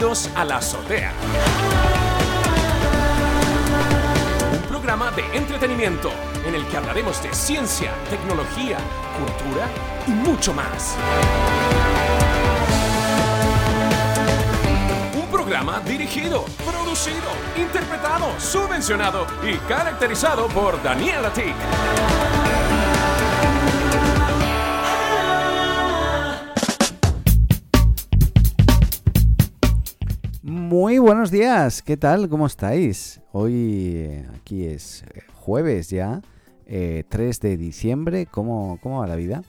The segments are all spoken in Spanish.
Bienvenidos a la azotea. Un programa de entretenimiento en el que hablaremos de ciencia, tecnología, cultura y mucho más. Un programa dirigido, producido, interpretado, subvencionado y caracterizado por Daniel Atik. Muy buenos días, ¿qué tal? ¿Cómo estáis? Hoy eh, aquí es eh, jueves ya, eh, 3 de diciembre, ¿cómo, cómo va la vida?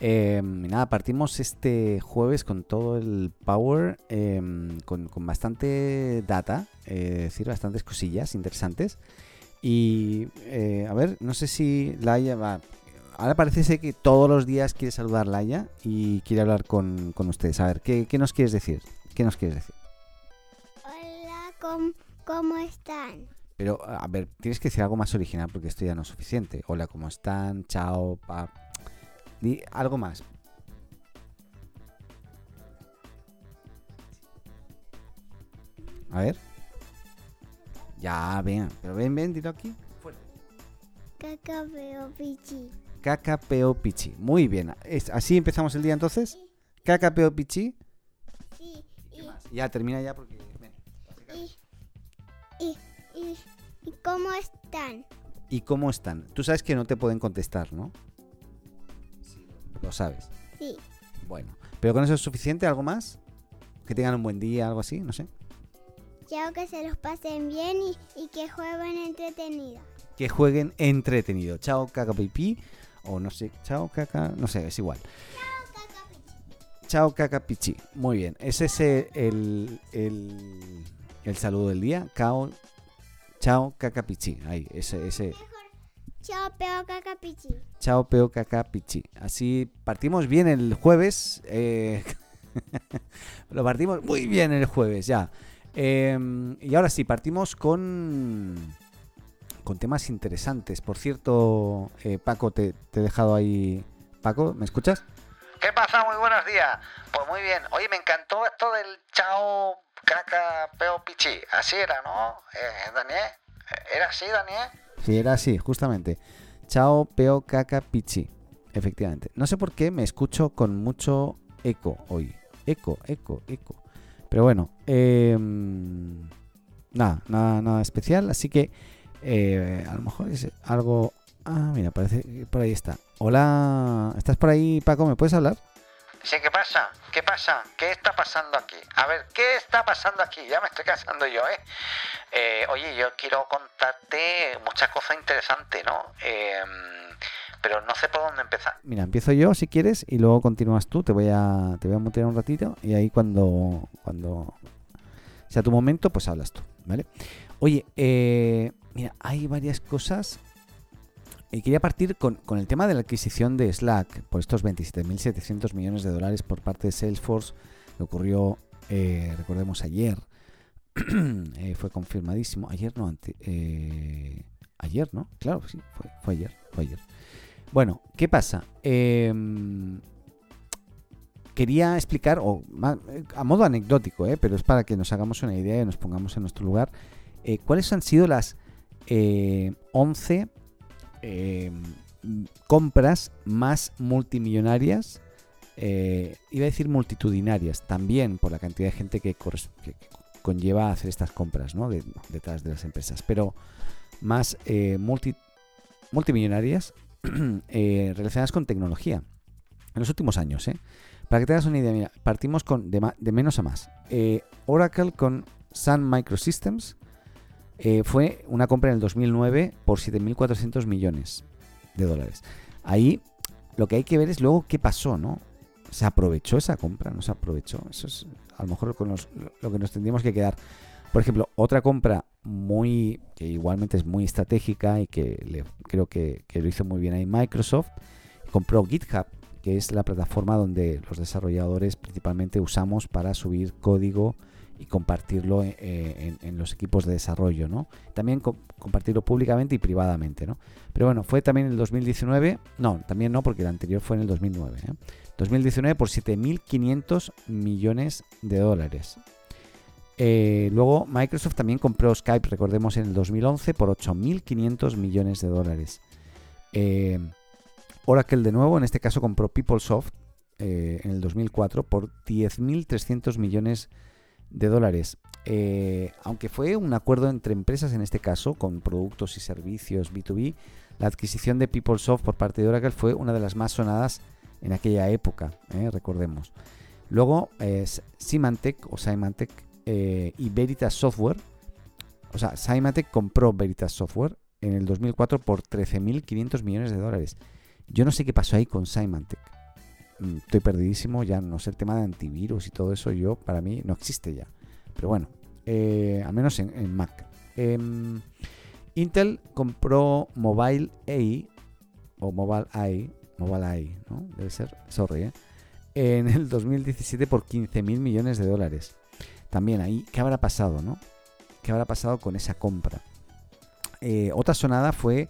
Eh, nada, partimos este jueves con todo el power, em, con, con bastante data, eh, es decir, bastantes cosillas interesantes. Y a ver, no sé si Laia va... Ahora parece que todos los días quiere saludar Laia y quiere hablar con, con ustedes. A ver, ¿qué, ¿qué nos quieres decir? ¿Qué nos quieres decir? ¿Cómo, cómo están? Pero, a ver, tienes que decir algo más original porque esto ya no es suficiente. Hola, ¿cómo están? Chao, pa. Di algo más. A ver. Ya, ven. Pero ven, ven, dilo aquí. Caca veo pichi. Caca, peo, pichi. Muy bien. Es- ¿Así empezamos el día entonces? Caca, peo, pichi. Sí, y, Ya, termina ya porque... y, y, y, cómo están? ¿Y cómo están? Tú sabes que no te pueden contestar, ¿no? Lo sabes. Sí, Bueno. ¿Pero con eso es suficiente? ¿Algo más? Que tengan un buen día, algo así, no sé. quiero que se los pasen bien y, y que jueguen entretenido. que jueguen entretenido. Chao, caca, pipí. O no sé, chao, caca, no sé, es igual. Chao, caca, pichi. Muy bien, ese es el, el, el- el saludo del día. Cao, chao, caca, pichi. Ahí, ese, ese. Chao, peo caca pichi. Chao, peo, caca, pichi. Así partimos bien el jueves. eh, lo partimos muy bien el jueves, ya. Em, y ahora sí, partimos con, con temas interesantes. Por cierto, eh, Paco, te, te he dejado ahí. Paco, ¿me escuchas? ¿Qué pasa? Muy buenos días. Pues muy bien. Oye, me encantó esto del chao caca peo pichi. Así era, ¿no? Eh, Daniel. ¿Era así, Daniel? Sí, era así, justamente. Chao, peo, caca, pichi. Efectivamente. No sé por qué me escucho con mucho eco hoy. Eco, eco, eco. Pero bueno, em, nada, nada, nada especial. Así que eh, a lo mejor es algo. Ah, mira, parece que por ahí está. Hola, ¿estás por ahí, Paco? ¿Me puedes hablar? Sí, ¿qué pasa? ¿Qué pasa? ¿Qué está pasando aquí? A ver, ¿qué está pasando aquí? Ya me estoy cansando yo, ¿eh? Eh, oye, yo quiero contarte muchas cosas interesantes, ¿no? Eh, pero no sé por dónde empezar. Mira, empiezo yo si quieres y luego continúas tú. Te voy a, te voy a mutear un ratito y ahí cuando, cuando sea tu momento, pues hablas tú, ¿vale? Oye, eh, mira, hay varias cosas. Y quería partir con, con el tema de la adquisición de Slack por estos 27.700 millones de dólares por parte de Salesforce, que ocurrió, eh, recordemos, ayer. Eh, fue confirmadísimo. Ayer no, ante, eh, ayer, ¿no? Claro, sí, fue, ayer, fue ayer. Bueno, ¿qué pasa? Em, quería explicar, o a modo anecdótico, pero es para que nos hagamos una idea y nos pongamos en nuestro lugar, cuáles han sido las eh, 11 em, compras más multimillonarias, eh, iba a decir multitudinarias, también por la cantidad de gente que, conlleva hacer estas compras ¿no? de- detrás de las empresas, pero más eh, multi- multimillonarias eh, relacionadas con tecnología en los últimos años. Para que te hagas una idea, mira, partimos con de, menos a más. Oracle con Sun Microsystems eh, fue una compra en el 2009 por 7.400 millones de dólares. Ahí lo que hay que ver es luego qué pasó, ¿no? ¿Se aprovechó esa compra? ¿No se aprovechó? Eso es a lo mejor con los- lo que nos tendríamos que quedar. Por ejemplo, otra compra muy que igualmente es muy estratégica y que creo que lo hizo muy bien ahí Microsoft, compró GitHub, que es la plataforma donde los desarrolladores principalmente usamos para subir código y compartirlo eh, en, los equipos de desarrollo, ¿no? También co- compartirlo públicamente y privadamente, ¿no? Pero bueno, fue también en el 2019, no, también no, porque el anterior fue en el 2009, ¿eh? 2019 por 7.500 millones de dólares. Eh, luego Microsoft también compró Skype, recordemos, en el 2011 por 8.500 millones de dólares. Eh, Oracle de nuevo, en este caso compró PeopleSoft eh, en el 2004 por 10.300 millones de dólares. Eh, aunque fue un acuerdo entre empresas en este caso, con productos y servicios B2B, la adquisición de PeopleSoft por parte de Oracle fue una de las más sonadas en aquella época, eh, recordemos. Luego, Symantec o Symantec y Veritas Software, o sea, Symantec compró Veritas Software en el 2004 por 13.500 millones de dólares. Yo no sé qué pasó ahí con Symantec. Mm, estoy perdidísimo, ya no sé el tema de antivirus y todo eso, yo para mí no existe ya. Pero bueno, eh, al menos en, Mac. Em, Intel compró Mobile AI o Mobile AI, Mobile AI, ¿no? Debe ser, sorry, ¿eh? en el 2017 por 15 mil millones de dólares. También ahí, ¿qué habrá pasado, no? ¿Qué habrá pasado con esa compra? Eh, otra sonada fue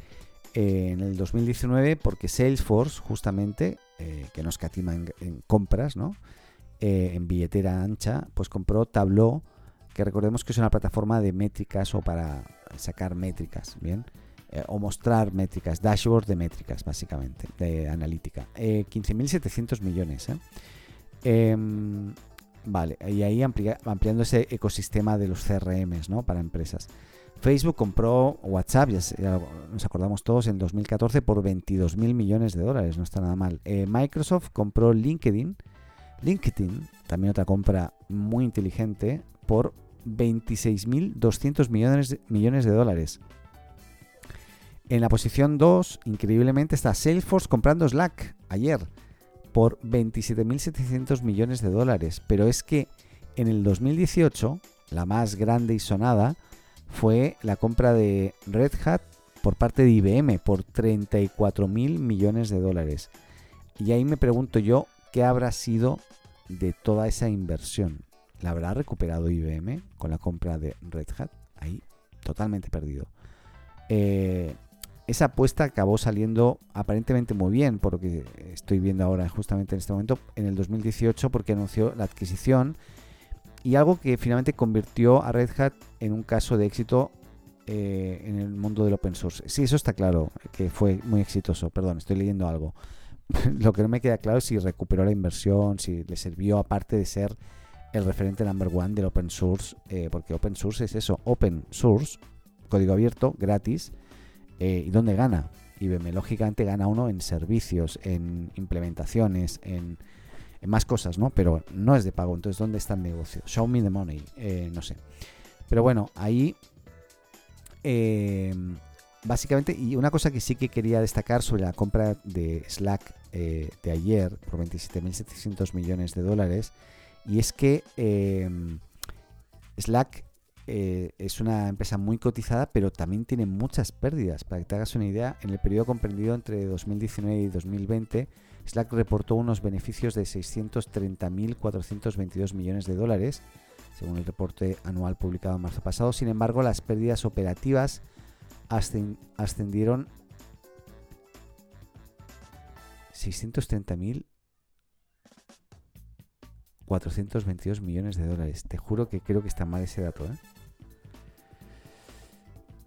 eh, en el 2019 porque Salesforce, justamente, eh, que nos catima en, compras, ¿no? en billetera ancha, pues compró Tableau, que recordemos que es una plataforma de métricas o para sacar métricas, ¿bien? o mostrar métricas, dashboard de métricas, básicamente, de analítica. 15.700 millones, em, vale, y ahí ampliando ese ecosistema de los CRMs, ¿no? Para empresas. Facebook compró WhatsApp, ya, nos acordamos todos, en 2014 por 22 mil millones de dólares, no está nada mal. Eh, Microsoft compró LinkedIn, LinkedIn, también otra compra muy inteligente, por 26.200 millones, millones de dólares. En la posición 2, increíblemente, está Salesforce comprando Slack ayer por 27.700 millones de dólares. Pero es que en el 2018, la más grande y sonada, fue la compra de Red Hat por parte de IBM por 34 mil millones de dólares. Y ahí me pregunto yo, ¿qué habrá sido de toda esa inversión? ¿La habrá recuperado IBM con la compra de Red Hat? Ahí, totalmente perdido. Eh, esa apuesta acabó saliendo aparentemente muy bien, por lo que estoy viendo ahora justamente en este momento, en el 2018, porque anunció la adquisición y algo que finalmente convirtió a Red Hat en un caso de éxito eh, en el mundo del open source. Sí, eso está claro, que fue muy exitoso. Perdón, estoy leyendo algo. Lo que no me queda claro es si recuperó la inversión, si le sirvió aparte de ser el referente number one del open source, eh, porque open source es eso, open source, código abierto, gratis, eh, y dónde gana. IBM lógicamente gana uno en servicios, en implementaciones, en más cosas, ¿no? Pero no es de pago, entonces ¿dónde está el negocio? Show me the money, eh, no sé. Pero bueno, ahí em, básicamente, y una cosa que sí que quería destacar sobre la compra de Slack eh, de ayer por 27.700 millones de dólares, y es que Slack eh, es una empresa muy cotizada, pero también tiene muchas pérdidas. Para que te hagas una idea, en el periodo comprendido entre 2019 y 2020, Slack reportó unos beneficios de 630.422 millones de dólares, según el reporte anual publicado en marzo pasado. Sin embargo, las pérdidas operativas ascendieron 630.422 millones de dólares. Te juro que creo que está mal ese dato. ¿eh?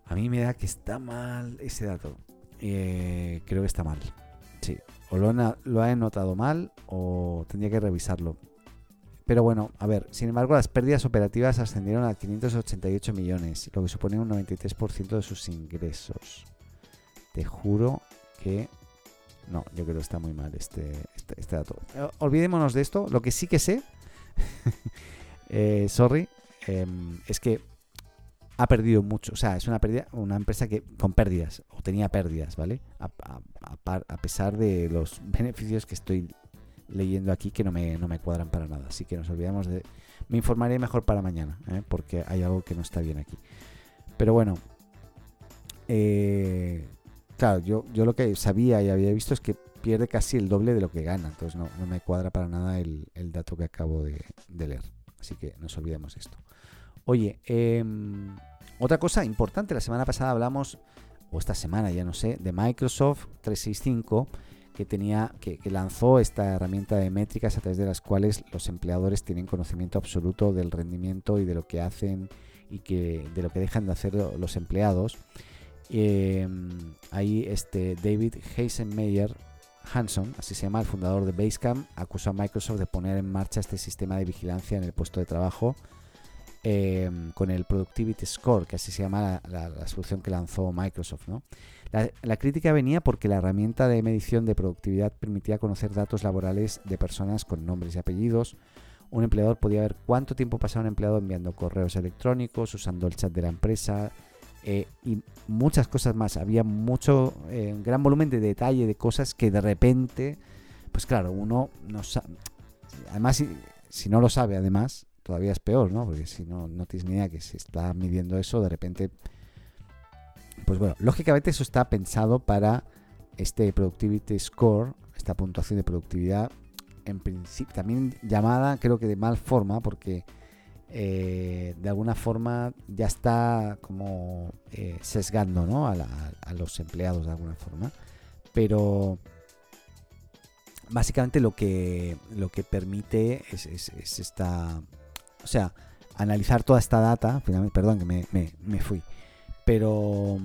A mí me da que está mal ese dato. Eh, creo que está mal. Sí, o lo, lo he notado mal o tendría que revisarlo. Pero bueno, a ver, sin embargo, las pérdidas operativas ascendieron a 588 millones, lo que supone un 93% de sus ingresos. Te juro que... No, yo creo que está muy mal este, este, este dato. Eh, olvidémonos de esto. Lo que sí que sé, eh, sorry, em, es que ha perdido mucho. O sea, es una pérdida, una empresa que con pérdidas, o tenía pérdidas, ¿vale? A, pesar de los beneficios que estoy leyendo aquí que no me, no me cuadran para nada. Así que nos olvidamos de. Me informaré mejor para mañana, ¿eh? porque hay algo que no está bien aquí. Pero bueno. Eh, claro, yo, yo lo que sabía y había visto es que pierde casi el doble de lo que gana. Entonces no, no me cuadra para nada el, el dato que acabo de, de leer. Así que nos olvidemos esto. Oye, em, otra cosa importante, la semana pasada hablamos, o esta semana ya no sé, de Microsoft 365, que tenía que, que, lanzó esta herramienta de métricas a través de las cuales los empleadores tienen conocimiento absoluto del rendimiento y de lo que hacen y que de lo que dejan de hacer los empleados. Eh, ahí este David Heisenmeyer Hanson, así se llama, el fundador de Basecamp, acusó a Microsoft de poner en marcha este sistema de vigilancia en el puesto de trabajo eh, con el Productivity Score, que así se llama la, la, solución que lanzó Microsoft. ¿no? La, la, crítica venía porque la herramienta de medición de productividad permitía conocer datos laborales de personas con nombres y apellidos. Un empleador podía ver cuánto tiempo pasaba un empleado enviando correos electrónicos, usando el chat de la empresa, eh, y muchas cosas más. Había mucho, eh, gran volumen de detalle de cosas que de repente, pues claro, uno no sabe. Además, si, no lo sabe, además, todavía es peor, ¿no? Porque si no, no tienes ni idea que se está midiendo eso, de repente. Pues bueno, lógicamente eso está pensado para este Productivity Score, esta puntuación de productividad, en principio, también llamada, creo que de mal forma, porque eh, de alguna forma ya está como eh, sesgando ¿no? a, los empleados de alguna forma. Pero básicamente lo que, lo que permite es esta... O sea, analizar toda esta data. Perdón que me, me, me fui. Pero...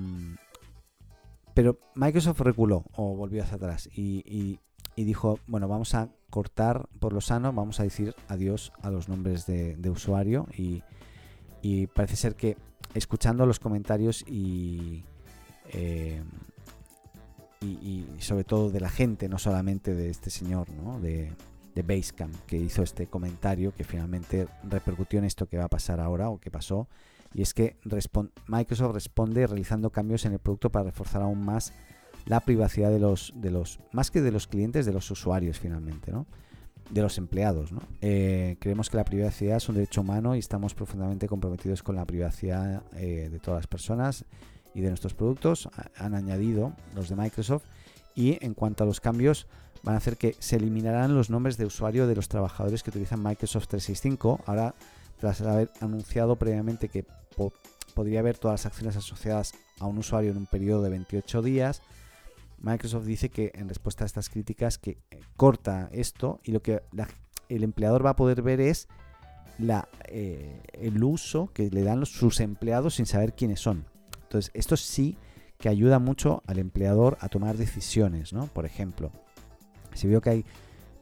Pero Microsoft reculó o volvió hacia atrás y, y, dijo, bueno, vamos a cortar por lo sano, vamos a decir adiós a los nombres de, de usuario y, y, parece ser que escuchando los comentarios y, eh, y, sobre todo de la gente, no solamente de este señor, ¿no? de, de Basecamp, que hizo este comentario que finalmente repercutió en esto que va a pasar ahora o que pasó, y es que Microsoft responde realizando cambios en el producto para reforzar aún más la privacidad de los, de los, más que de los clientes, de los usuarios finalmente, ¿no? De los empleados, ¿no? Eh, creemos que la privacidad es un derecho humano y estamos profundamente comprometidos con la privacidad eh, de todas las personas y de nuestros productos. Han añadido los de Microsoft y en cuanto a los cambios van a hacer que se eliminarán los nombres de usuario de los trabajadores que utilizan Microsoft 365. Ahora, tras haber anunciado previamente que po podría haber todas las acciones asociadas a un usuario en un periodo de 28 días, Microsoft dice que en respuesta a estas críticas que eh, corta esto y lo que el empleador va a poder ver es eh, el uso que le dan sus empleados sin saber quiénes son. Entonces, esto sí que ayuda mucho al empleador a tomar decisiones, ¿no? Por ejemplo, si veo que hay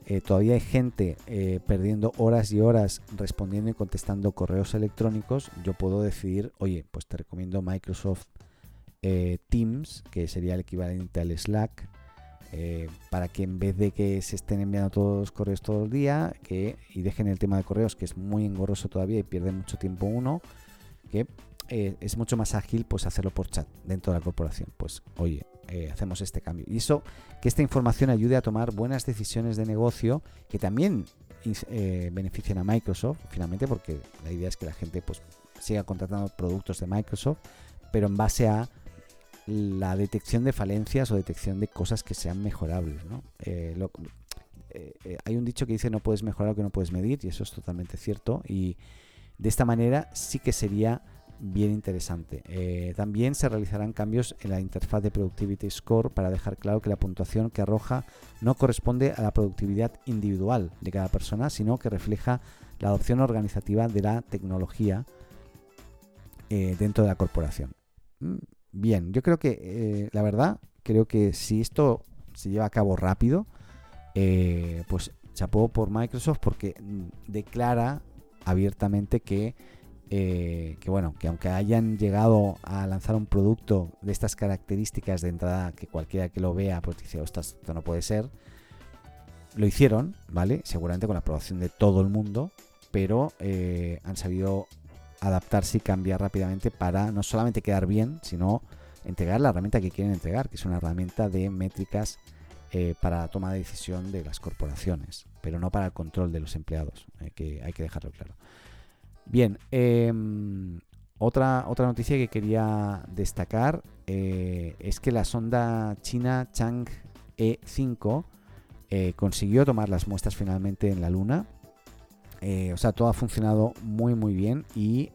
eh, todavía hay gente eh, perdiendo horas y horas respondiendo y contestando correos electrónicos, yo puedo decidir, oye, pues te recomiendo Microsoft eh, Teams, que sería el equivalente al Slack, eh, para que en vez de que se estén enviando todos los correos todo el día, que y dejen el tema de correos, que es muy engorroso todavía y pierde mucho tiempo uno, que es mucho más ágil pues hacerlo por chat dentro de la corporación. Pues oye, eh, hacemos este cambio. Y eso, que esta información ayude a tomar buenas decisiones de negocio que también eh, benefician a Microsoft, finalmente, porque la idea es que la gente pues siga contratando productos de Microsoft, pero en base a la detección de falencias o detección de cosas que sean mejorables. ¿no? Eh, eh, hay un dicho que dice no puedes mejorar lo que no puedes medir y eso es totalmente cierto y de esta manera sí que sería bien interesante. Eh, también se realizarán cambios en la interfaz de Productivity Score para dejar claro que la puntuación que arroja no corresponde a la productividad individual de cada persona, sino que refleja la adopción organizativa de la tecnología eh, dentro de la corporación. Mm, bien, yo creo que eh, la verdad, creo que si esto se lleva a cabo rápido, pues chapó por Microsoft porque mm, declara abiertamente que, eh, que bueno, que aunque hayan llegado a lanzar un producto de estas características de entrada que cualquiera que lo vea pues dice, ostras, esto no puede ser, lo hicieron, ¿vale? Seguramente con la aprobación de todo el mundo, pero eh, han sabido adaptarse y cambiar rápidamente para no solamente quedar bien, sino entregar la herramienta que quieren entregar, que es una herramienta de métricas eh, para la toma de decisión de las corporaciones, pero no para el control de los empleados, que hay que dejarlo claro. Bien, eh, otra, otra noticia que quería destacar eh, es que la sonda china Chang E5 eh, consiguió tomar las muestras finalmente en la Luna. Eh, o sea, todo ha funcionado muy muy bien y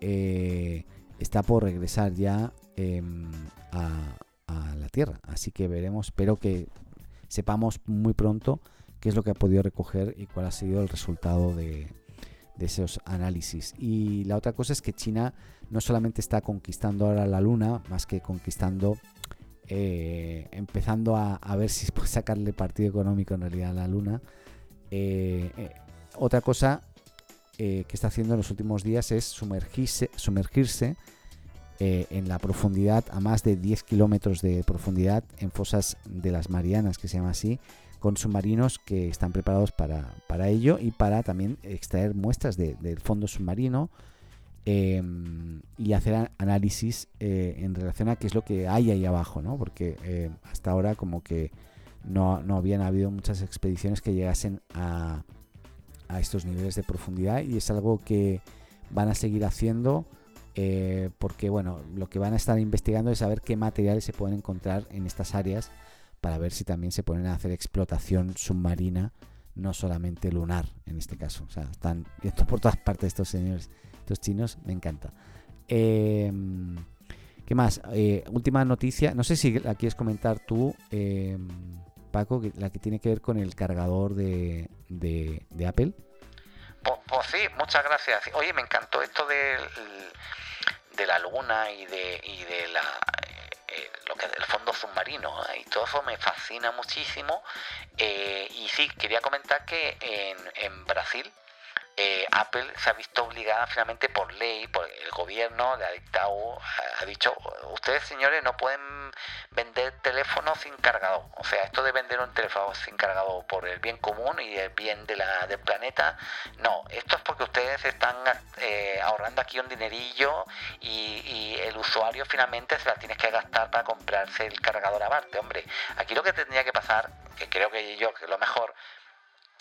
está por regresar ya em, a, a la Tierra. Así que veremos, espero que sepamos muy pronto qué es lo que ha podido recoger y cuál ha sido el resultado de, esos análisis. Y la otra cosa es que China no solamente está conquistando ahora la Luna, más que conquistando, eh, empezando a, ver si puede sacarle partido económico en realidad a la Luna. Eh, eh, otra cosa que está haciendo en los últimos días es sumergirse, sumergirse en la profundidad, a más de 10 kilómetros de profundidad, en fosas de las Marianas, que se llama así, con submarinos que están preparados para, ello y para también extraer muestras del fondo submarino em, y hacer análisis eh, en relación a qué es lo que hay ahí abajo, ¿no? Porque eh, hasta ahora como que no, no, habían habido muchas expediciones que llegasen a, a, estos niveles de profundidad y es algo que van a seguir haciendo eh, porque bueno, lo que van a estar investigando es saber qué materiales se pueden encontrar en estas áreas para ver si también se ponen a hacer explotación submarina, no solamente lunar en este caso. O sea, están yendo por todas partes estos señores, estos chinos, me encanta. Em, ¿Qué más? Eh, última noticia, no sé si la quieres comentar tú, em, Paco, la que tiene que ver con el cargador de, de, Apple. Pues, pues, sí, muchas gracias. Oye, me encantó esto de, de la luna y de, y de la eh, lo que es el fondo submarino y todo eso me fascina muchísimo eh, y sí quería comentar que en, en Brasil eh, Apple se ha visto obligada finalmente por ley, por el gobierno le ha dictado, ha dicho, ustedes señores no pueden vender teléfonos sin cargador. O sea, esto de vender un teléfono sin cargador por el bien común y el bien de la, del planeta, no, esto es porque ustedes están eh, ahorrando aquí un dinerillo y, el usuario finalmente se la tiene que gastar para comprarse el cargador aparte. Hombre, aquí lo que tendría que pasar, que creo que yo que lo mejor,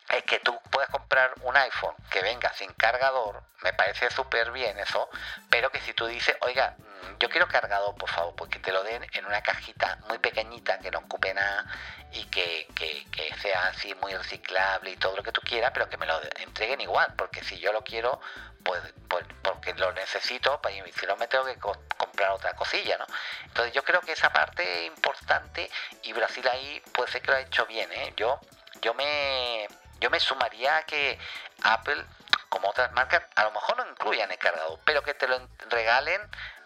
es que tú puedes comprar un iPhone que venga sin cargador, me parece súper bien eso, pero que si tú dices, oiga, mm, yo quiero cargador, por favor, porque te lo den en una cajita muy pequeñita que no ocupe nada y que, que, sea así muy reciclable y todo lo que tú quieras, pero que me lo entreguen igual, porque si yo lo quiero, pues, pues porque lo necesito, pues si no me tengo que comprar otra cosilla, ¿no? Entonces yo creo que esa parte es importante y Brasil ahí puede ser que lo ha hecho bien, ¿eh? Yo, yo me yo me sumaría a que Apple, como otras marcas, a lo mejor no incluyan el cargador, pero que te lo regalen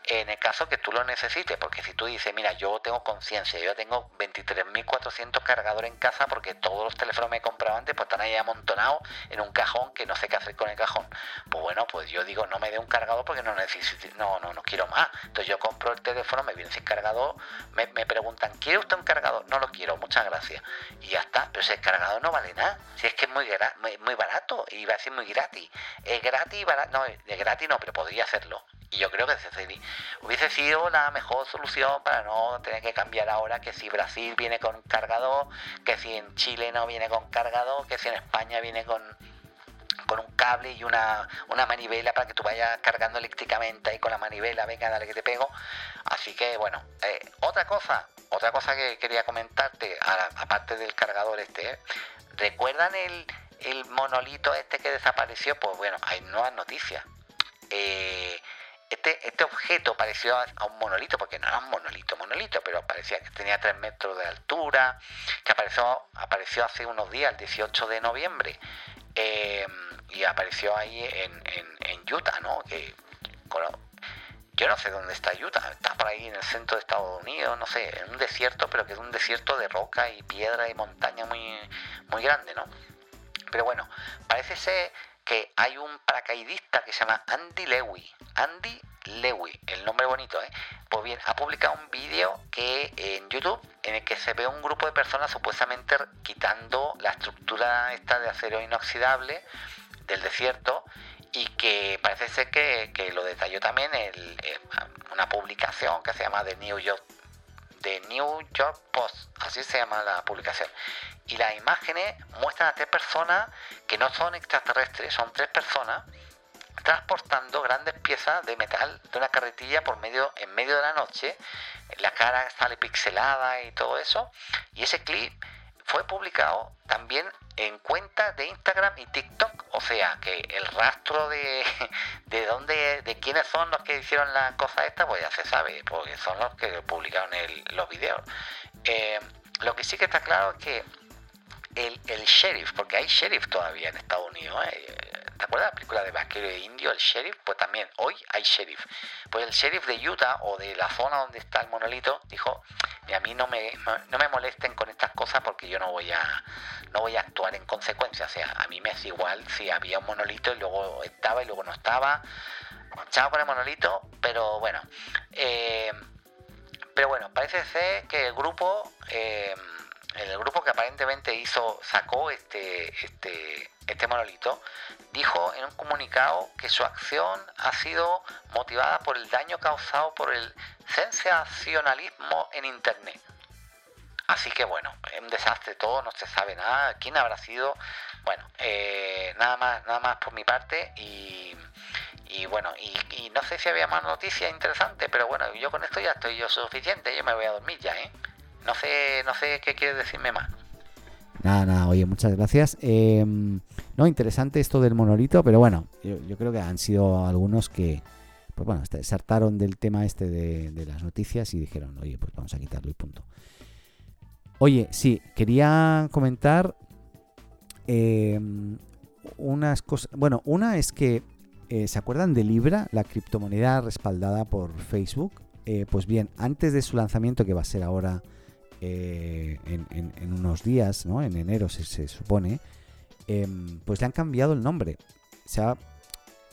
en el caso que tú lo necesites, porque si tú dices, mira, yo tengo conciencia, yo tengo 23.400 cargadores en casa porque todos los teléfonos me he comprado antes, pues están ahí amontonados en un cajón que no sé qué hacer con el cajón. Pues bueno, pues yo digo, no me dé un cargador porque no necesito, no, no, no quiero más. Entonces yo compro el teléfono, me viene sin cargador, me, preguntan, ¿quiere usted un cargador? No lo quiero, muchas gracias. Y ya está, pero si el cargador no vale nada, si es que es muy, muy barato y va a ser muy gratis. Es gratis, barato, no, es gratis no, pero podría hacerlo. Y yo creo que hubiese sido la mejor solución para no tener que cambiar ahora que si Brasil viene con cargador, que si en Chile no viene con cargador, que si en España viene con, con un cable y una, una manivela para que tú vayas cargando eléctricamente ahí con la manivela, venga, dale que te pego. Así que bueno, eh, otra cosa, otra cosa que quería comentarte, aparte del cargador este, ¿eh? ¿recuerdan el, el monolito este que desapareció? Pues bueno, hay nuevas noticias. Eh, este, este objeto pareció a un monolito, porque no era un monolito, monolito, pero parecía que tenía 3 metros de altura, que apareció, apareció hace unos días, el 18 de noviembre, em, y apareció ahí en, en, Utah, ¿no? Que, yo no sé dónde está Utah, está por ahí en el centro de Estados Unidos, no sé, en un desierto, pero que es un desierto de roca y piedra y montaña muy, muy grande, ¿no? Pero bueno, parece ser que hay un paracaidista que se llama Andy Lewy. Andy Lewy, el nombre bonito, ¿eh? Pues bien, ha publicado un vídeo que en YouTube en el que se ve un grupo de personas supuestamente quitando la estructura esta de acero inoxidable del desierto y que parece ser que, lo detalló también una publicación que se llama The New York The New York Post, así se llama la publicación y las imágenes muestran a tres personas que no son extraterrestres, son tres personas transportando grandes piezas de metal de una carretilla por medio en medio de la noche. La cara sale pixelada y todo eso. Y ese clip fue publicado también en cuentas de Instagram y TikTok. O sea que el rastro de, de dónde, de quiénes son los que hicieron la cosa esta, pues ya se sabe, porque son los que publicaron el, los videos. Eh, lo que sí que está claro es que el, sheriff, porque hay sheriff todavía en Estados Unidos, ¿eh? ¿Te acuerdas la película de vaquero de indio, el sheriff? Pues también hoy hay sheriff. Pues el sheriff de Utah o de la zona donde está el monolito dijo, a mí no me, no me molesten con estas cosas porque yo no voy a no voy a actuar en consecuencia. O sea, a mí me es igual si había un monolito y luego estaba y luego no estaba. Chao por el monolito, pero bueno. Eh, pero bueno, parece ser que el grupo... Eh, el grupo que aparentemente hizo, sacó este, este, este monolito, dijo en un comunicado que su acción ha sido motivada por el daño causado por el sensacionalismo en Internet. Así que bueno, es un desastre todo, no se sabe nada, quién habrá sido. Bueno, eh, nada más, nada más por mi parte y, bueno, y, no sé si había más noticias interesantes, pero bueno, yo con esto ya estoy yo suficiente, yo me voy a dormir ya, ¿eh? No sé, no sé qué quieres decirme más. Nada, nada, oye, muchas gracias. Eh, no, interesante esto del monolito, pero bueno, yo, creo que han sido algunos que, pues bueno, saltaron del tema este de, las noticias y dijeron, oye, pues vamos a quitarlo y punto. Oye, sí, quería comentar eh, unas cosas. Bueno, una es que, eh, ¿se acuerdan de Libra, la criptomoneda respaldada por Facebook? Eh, pues bien, antes de su lanzamiento, que va a ser ahora eh, en, unos días, ¿no? En enero se, se supone, eh, pues le han cambiado el nombre. O sea,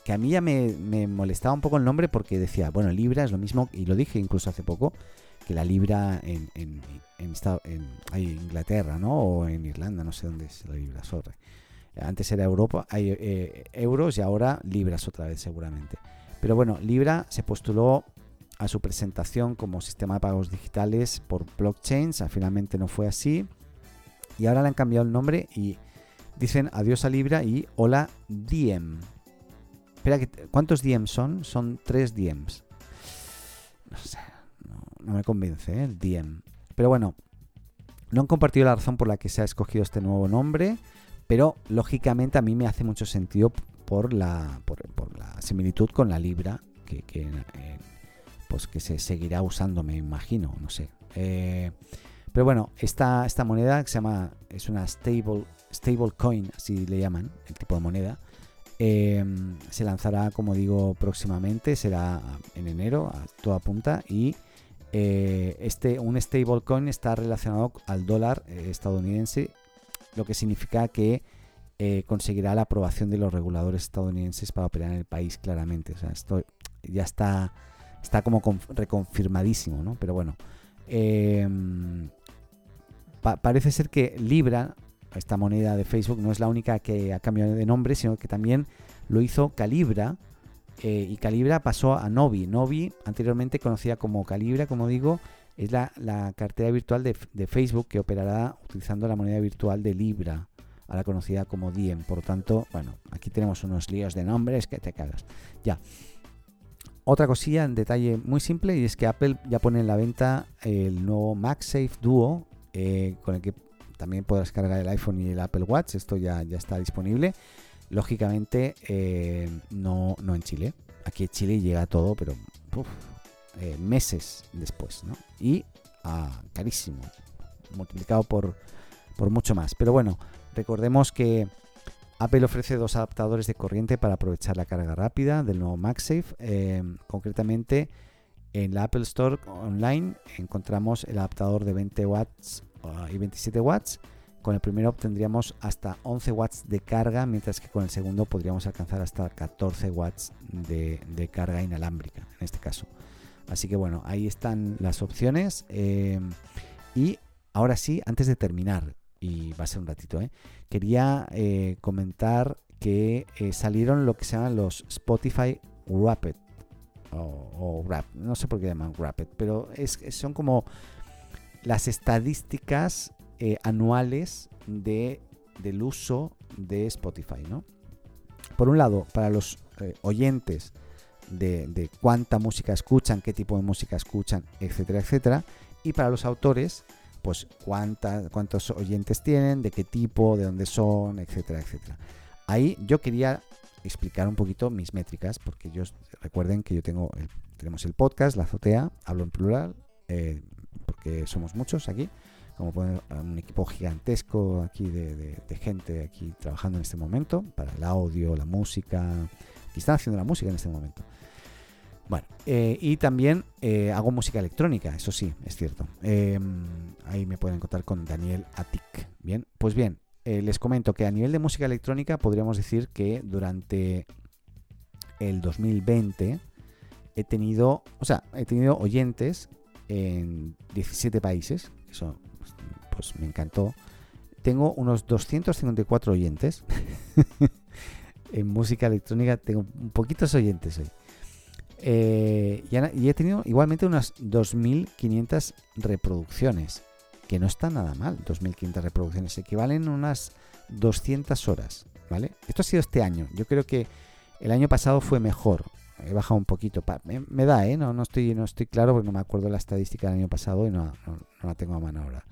que a mí ya me, me, molestaba un poco el nombre porque decía, bueno, Libra es lo mismo, y lo dije incluso hace poco, que la Libra en, en, en, en Inglaterra, ¿no? O en Irlanda, no sé dónde es la Libra, sorry. Antes era Europa, hay eh, euros y ahora libras otra vez seguramente. Pero bueno, Libra se postuló a su presentación como sistema de pagos digitales por blockchains. Finalmente no fue así. Y ahora le han cambiado el nombre y dicen adiós a Libra y hola Diem. Espera, ¿cuántos Diem son? Son tres Diems. No sé, no, me convence ¿eh? el Diem. Pero bueno, no han compartido la razón por la que se ha escogido este nuevo nombre, pero lógicamente a mí me hace mucho sentido por la, por, la similitud con la Libra, que, pues que se seguirá usando, me imagino, no sé. Eh, pero bueno, esta, esta moneda que se llama, es una stable, stable coin, así le llaman, el tipo de moneda, eh, se lanzará, como digo, próximamente, será en enero, a toda punta, y eh, este, un stable coin está relacionado al dólar eh, estadounidense, lo que significa que conseguirá la aprobación de los reguladores estadounidenses para operar en el país claramente. O sea, esto ya está está como reconfirmadísimo, ¿no? Pero bueno, pa parece ser que Libra, esta moneda de Facebook, no es la única que ha cambiado de nombre, sino que también lo hizo Calibra. Eh, y Calibra pasó a Novi. Novi, anteriormente conocida como Calibra, como digo, es la, la cartera virtual de, de, Facebook que operará utilizando la moneda virtual de Libra, ahora conocida como Diem. Por lo tanto, bueno, aquí tenemos unos líos de nombres que te cagas. Ya. Otra cosilla, en detalle muy simple, y es que Apple ya pone en la venta el nuevo MagSafe Duo, eh, con el que también podrás cargar el iPhone y el Apple Watch. Esto ya, ya está disponible. Lógicamente, eh, no, no en Chile. Aquí en Chile llega todo, pero eh, meses después, ¿no? Y ah, carísimo, multiplicado por, por mucho más. Pero bueno, recordemos que Apple ofrece dos adaptadores de corriente para aprovechar la carga rápida del nuevo MagSafe. Eh, concretamente, en la Apple Store online encontramos el adaptador de 20 watts uh, y 27 watts. Con el primero obtendríamos hasta 11 watts de carga, mientras que con el segundo podríamos alcanzar hasta 14 watts de, carga inalámbrica, en este caso. Así que bueno, ahí están las opciones. Eh, y ahora sí, antes de terminar, y va a ser un ratito, ¿eh? quería eh, comentar que eh, salieron lo que se llaman los Spotify Rapid o, o, Rap, no sé por qué llaman Rapid, pero son como las estadísticas anuales de, del uso de Spotify, ¿no? Por un lado, para los oyentes de cuánta música escuchan, qué tipo de música escuchan, etcétera, etcétera, y para los autores, pues cuánta, cuántos oyentes tienen, de qué tipo, de dónde son, etcétera, etcétera. Ahí yo quería explicar un poquito mis métricas, porque yo recuerden que yo tengo el, tenemos el podcast, la azotea, hablo en plural, eh, porque somos muchos aquí, como poner un equipo gigantesco aquí de, de- gente aquí trabajando en este momento para el audio, la música. Y están haciendo la música en este momento. Bueno, eh, y también eh, hago música electrónica, eso sí, es cierto. Eh, ahí me pueden encontrar con Daniel Atik. Bien, pues bien, eh, les comento que a nivel de música electrónica podríamos decir que durante el 2020 he tenido, o sea, he tenido oyentes en 17 países, eso pues, pues, me encantó. Tengo unos 254 oyentes. en música electrónica tengo un poquitos oyentes hoy. Eh, y, he tenido igualmente unas 2.500 reproducciones, que no está nada mal, 2.500 reproducciones, equivalen a unas 200 horas, ¿vale? Esto ha sido este año, yo creo que el año pasado fue mejor, he bajado un poquito, me, da, ¿eh? No, no, estoy, no estoy claro porque no me acuerdo la estadística del año pasado y no, no- no la tengo a mano ahora.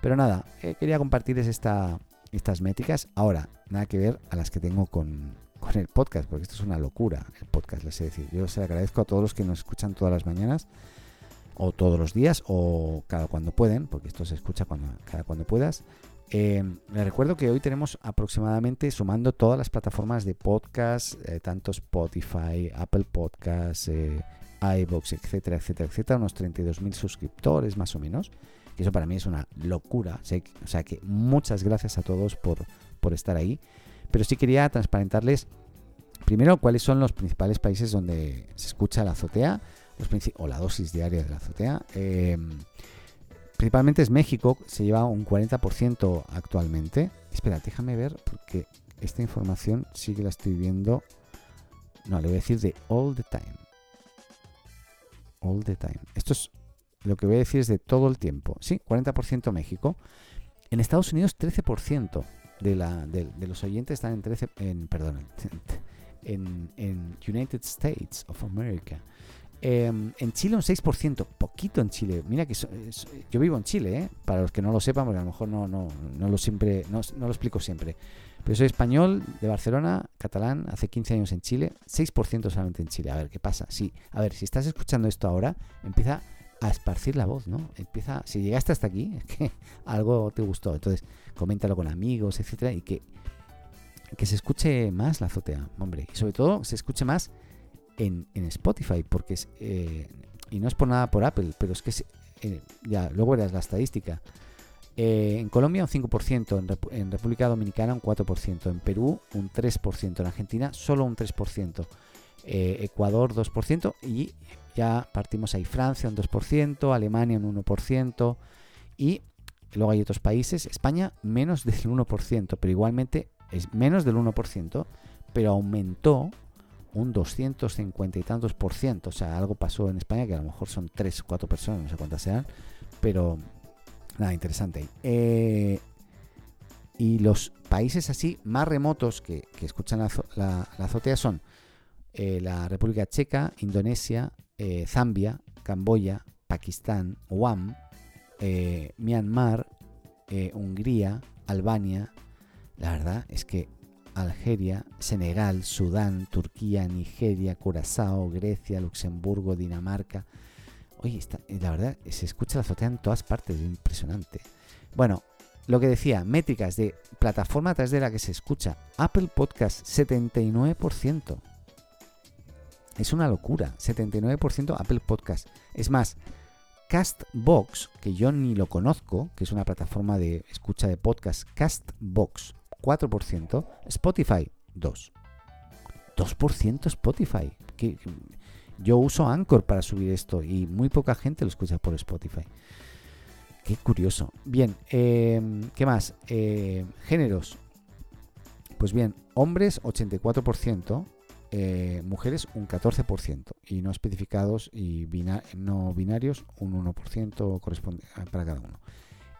Pero nada, eh, quería compartirles esta, estas métricas, ahora, nada que ver a las que tengo con, con el podcast, porque esto es una locura, el podcast, les he de decir. Yo se lo agradezco a todos los que nos escuchan todas las mañanas, o todos los días, o cada cuando pueden, porque esto se escucha cuando, cada cuando puedas. Eh, les recuerdo que hoy tenemos aproximadamente, sumando todas las plataformas de podcast, eh, tanto Spotify, Apple Podcasts, eh, iVoox, etcétera, etcétera, etcétera, unos 32.000 suscriptores más o menos. Eso para mí es una locura. O sea que muchas gracias a todos por, por estar ahí. Pero sí quería transparentarles primero cuáles son los principales países donde se escucha la azotea o la dosis diaria de la azotea. Eh, principalmente es México, se lleva un 40% actualmente. Espera, déjame ver porque esta información sí que la estoy viendo. No, le voy a decir de all the time. All the time. Esto es lo que voy a decir es de todo el tiempo. Sí, 40% México. En Estados Unidos 13% de, la, de, de los oyentes están en 13 en perdón, en, en United States of America. Em, en Chile un 6%, poquito en Chile. Mira que so- yo vivo en Chile, ¿eh? para los que no lo sepan, porque a lo mejor no, no, no lo siempre, no, no lo explico siempre. Pero soy español, de Barcelona, catalán, hace 15 años en Chile, 6% solamente en Chile. A ver, ¿qué pasa? Sí, a ver, si estás escuchando esto ahora, empieza a esparcir la voz, ¿no? Empieza, si llegaste hasta aquí, es que algo te gustó. Entonces, coméntalo con amigos, etcétera, y que, que se escuche más la azotea, hombre. Y sobre todo, se escuche más en, en Spotify, porque es, eh, y no es por nada por Apple, pero es que es, eh, ya, luego verás la estadística. Eh, en Colombia un 5%, en, en República Dominicana un 4%, en Perú un 3%, en Argentina solo un 3%, eh, Ecuador 2% y ya partimos ahí Francia un 2%, Alemania un 1% y luego hay otros países, España menos del 1%, pero igualmente es menos del 1%, pero aumentó un 250 y tantos por ciento. O sea, algo pasó en España que a lo mejor son 3 o 4 personas, no sé cuántas sean, pero nada, interesante. Eh, y los países así más remotos que, escuchan la- la azotea son eh, la República Checa, Indonesia, eh, Zambia, Camboya, Pakistán, Guam, eh, Myanmar, Hungría, Albania. La verdad es que Algeria, Senegal, Sudán, Turquía, Nigeria, Curazao, Grecia, Luxemburgo, Dinamarca. Oye, está- la verdad, se escucha la azotea en todas partes, es impresionante. Bueno, lo que decía, métricas de plataforma a través de la que se escucha. Apple Podcast, 79%. Es una locura, 79% Apple Podcast. Es más, Castbox, que yo ni lo conozco, que es una plataforma de escucha de podcast, Castbox, 4%, Spotify, 2%. 2% Spotify. Que, yo uso Anchor para subir esto y muy poca gente lo escucha por Spotify. Qué curioso. Bien, eh, ¿qué más? Eh, géneros. Pues bien, hombres 84%, eh, mujeres un 14% y no especificados y bina- no binarios un 1% corresponde para cada uno.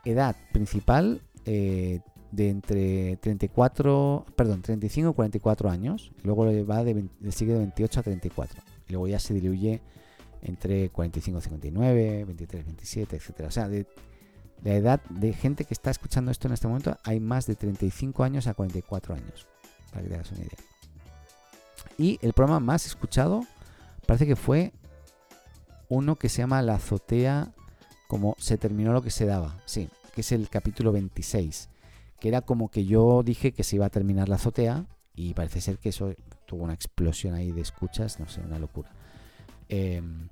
Edad principal eh, de entre 34, perdón, 35 y 44 años, luego va de, 20 le sigue de 28 a 34 y luego ya se diluye entre 45 y 59, 23, 27, etcétera. O sea, de la edad de gente que está escuchando esto en este momento hay más de 35 años a 44 años, para que te hagas una idea. Y el programa más escuchado parece que fue uno que se llama La azotea, como se terminó lo que se daba. Sí, que es el capítulo 26, que era como que yo dije que se iba a terminar la azotea y parece ser que eso tuvo una explosión ahí de escuchas, no sé, una locura. Em,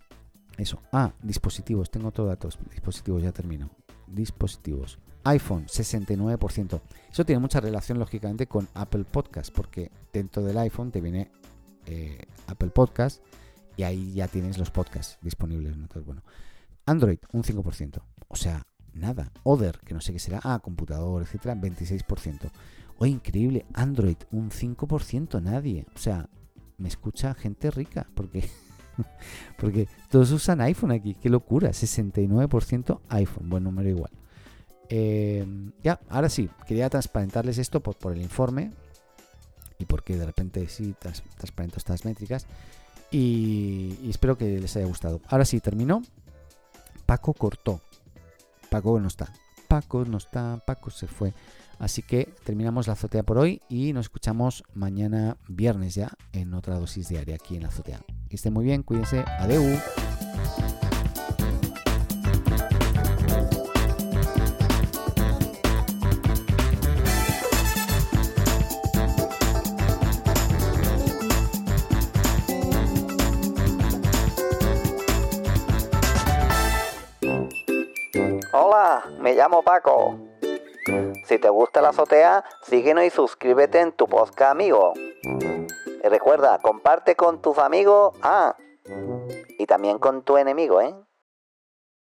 eso. Ah, dispositivos, tengo todos datos. Dispositivos, ya termino. Dispositivos. iPhone, 69%. Eso tiene mucha relación, lógicamente, con Apple Podcast, porque dentro del iPhone te viene eh, Apple Podcast y ahí ya tienes los podcasts disponibles. Android, un 5%. O sea, nada. Other, que no sé qué será. Ah, computador, etcétera, 26%. Oye, increíble. Android, un 5%. Nadie. O sea, me escucha gente rica. Porque, porque todos usan iPhone aquí. Qué locura. 69% iPhone. Buen número igual. Eh, ya, ahora sí. Quería transparentarles esto por, por el informe. Y porque de repente sí trans, transparento estas métricas. Y, y espero que les haya gustado. Ahora sí, termino. Paco cortó. Paco no está. Paco no está. Paco se fue. Así que terminamos la azotea por hoy y nos escuchamos mañana viernes ya en otra dosis diaria aquí en la azotea. Que estén muy bien, cuídense. Adeu. Llamo Paco. Si te gusta la azotea, síguenos y suscríbete en tu podcast amigo. Y recuerda, comparte con tus amigos, ah, y también con tu enemigo, ¿eh?